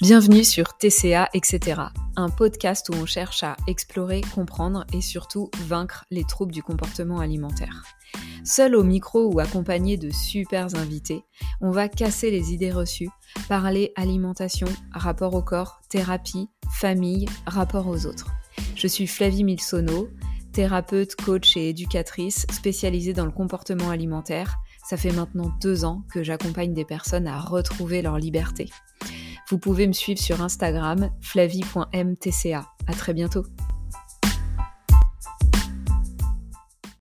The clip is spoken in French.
Bienvenue sur TCA, etc. Un podcast où on cherche à explorer, comprendre et surtout vaincre les troubles du comportement alimentaire. Seul au micro ou accompagné de super invités, on va casser les idées reçues, parler alimentation, rapport au corps, thérapie, famille, rapport aux autres. Je suis Flavie Milsono, thérapeute, coach et éducatrice spécialisée dans le comportement alimentaire. Ça fait maintenant deux ans que j'accompagne des personnes à retrouver leur liberté. Vous pouvez me suivre sur Instagram, flavie.mtca. À très bientôt.